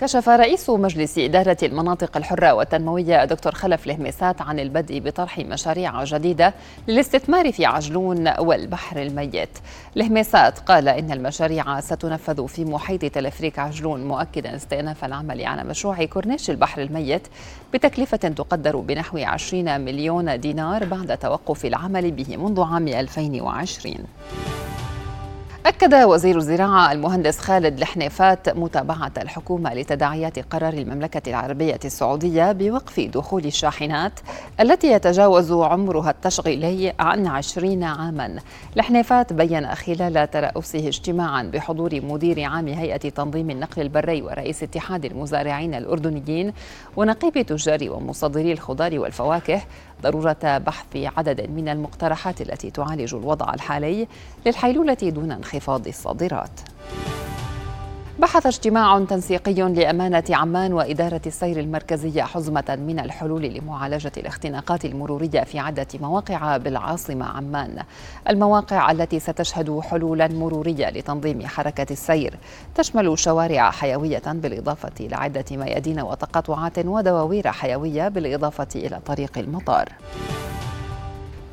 كشف رئيس مجلس إدارة المناطق الحرة والتنموية الدكتور خلف الهميسات عن البدء بطرح مشاريع جديدة للاستثمار في عجلون والبحر الميت. الهميسات قال إن المشاريع ستنفذ في محيط تلفريك عجلون مؤكدا استئناف العمل على مشروع كورنيش البحر الميت بتكلفة تقدر بنحو 20 مليون دينار بعد توقف العمل به منذ عام 2020 أكد وزير الزراعة المهندس خالد الحنيفات متابعة الحكومة لتداعيات قرار المملكة العربية السعودية بوقف دخول الشاحنات التي يتجاوز عمرها التشغيلي عن عشرين عاما. الحنيفات بين خلال ترأسه اجتماعا بحضور مدير عام هيئة تنظيم النقل البري ورئيس اتحاد المزارعين الأردنيين ونقيب تجار ومصدري الخضار والفواكه ضرورة بحث عدد من المقترحات التي تعالج الوضع الحالي للحيلولة دون انخفاض. الصادرات. بحث اجتماع تنسيقي لأمانة عمان وإدارة السير المركزية حزمة من الحلول لمعالجة الاختناقات المرورية في عدة مواقع بالعاصمة عمان. المواقع التي ستشهد حلولا مرورية لتنظيم حركة السير. تشمل شوارع حيوية بالإضافة لعدة ميادين وتقاطعات ودواوير حيوية بالإضافة إلى طريق المطار.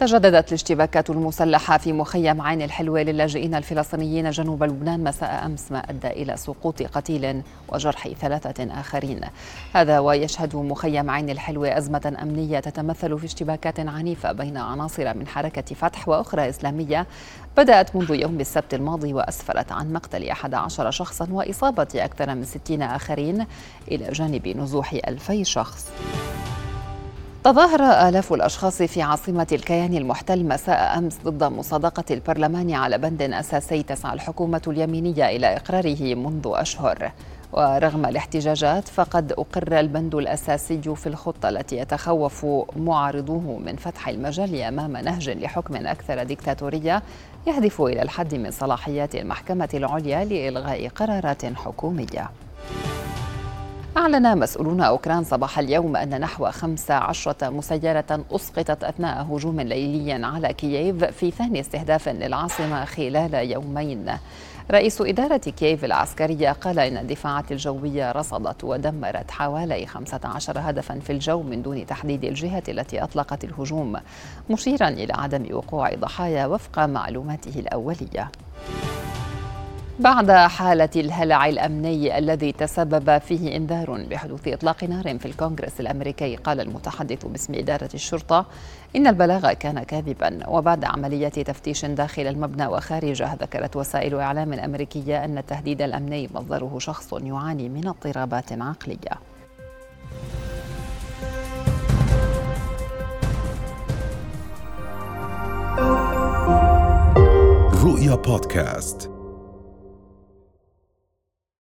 تجددت الاشتباكات المسلحة في مخيم عين الحلوة للاجئين الفلسطينيين جنوب لبنان مساء أمس ما أدى إلى سقوط قتيل وجرح ثلاثة آخرين. هذا ويشهد مخيم عين الحلوة أزمة أمنية تتمثل في اشتباكات عنيفة بين عناصر من حركة فتح وأخرى إسلامية بدأت منذ يوم السبت الماضي وأسفرت عن مقتل 11 شخصا وإصابة أكثر من 60 آخرين إلى جانب نزوح ألفي شخص. تظاهر آلاف الأشخاص في عاصمة الكيان المحتل مساء أمس ضد مصادقة البرلمان على بند أساسي تسعى الحكومة اليمينية إلى إقراره منذ أشهر. ورغم الاحتجاجات فقد أقر البند الأساسي في الخطة التي يتخوف معارضوه من فتح المجال أمام نهج لحكم أكثر ديكتاتورية يهدف إلى الحد من صلاحيات المحكمة العليا لإلغاء قرارات حكومية. أعلن مسؤولون أوكران صباح اليوم أن نحو 15 مسيرة أسقطت أثناء هجوم ليلي على كييف في ثاني استهداف للعاصمة خلال يومين. رئيس إدارة كييف العسكرية قال إن الدفاعات الجوية رصدت ودمرت حوالي 15 هدفا في الجو من دون تحديد الجهة التي أطلقت الهجوم مشيرا إلى عدم وقوع ضحايا وفق معلوماته الأولية. بعد حالة الهلع الأمني الذي تسبب فيه إنذار بحدوث إطلاق نار في الكونغرس الأمريكي قال المتحدث باسم إدارة الشرطة إن البلاغ كان كاذبا وبعد عملية تفتيش داخل المبنى وخارجه ذكرت وسائل إعلام أمريكية أن التهديد الأمني مصدره شخص يعاني من اضطرابات عقلية. رؤيا بودكاست.